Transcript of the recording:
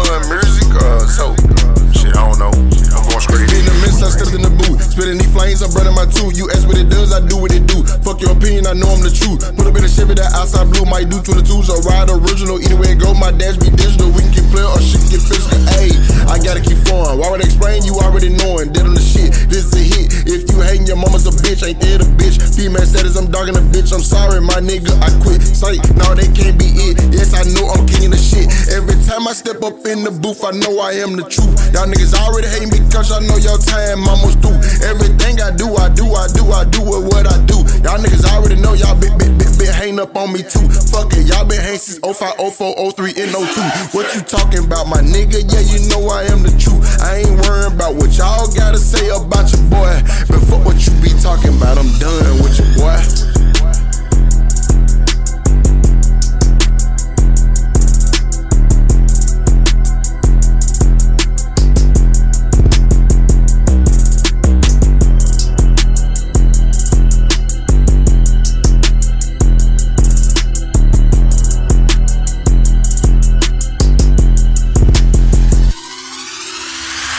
mud music or so. Shit, I don't know. I'm going straight in. the mist, I stepped in the booth. Spitting these flames, I'm burning my tooth. You ask what it does, I do what it do. Fuck your opinion, I know I'm the truth. Put up in a Chevy that outside blue might do to the twos or ride original. Either it go, my dash be digital. We can keep playing or shit can get physical. Hey, I gotta keep flowing. Why would I explain? You already knowing. Dead on your mama's a bitch. Ain't there the bitch. Female status, I'm dogging a bitch. I'm sorry, my nigga, I quit. Sight, no, they can't be it. Yes, I know I'm king of the shit. Every time I step up in the booth, I know I am the truth. Y'all niggas already hate me because I know your time almost through. Everything I do, I do, I do, I do with what I do. Y'all niggas already know y'all been, been, been, been hang up on me too. Fuck it, y'all been hang since 05, 04, 03, and 02. What you talking about, my nigga? Yeah, you know I am the truth. I ain't worrying about what y'all gotta say about your boy. But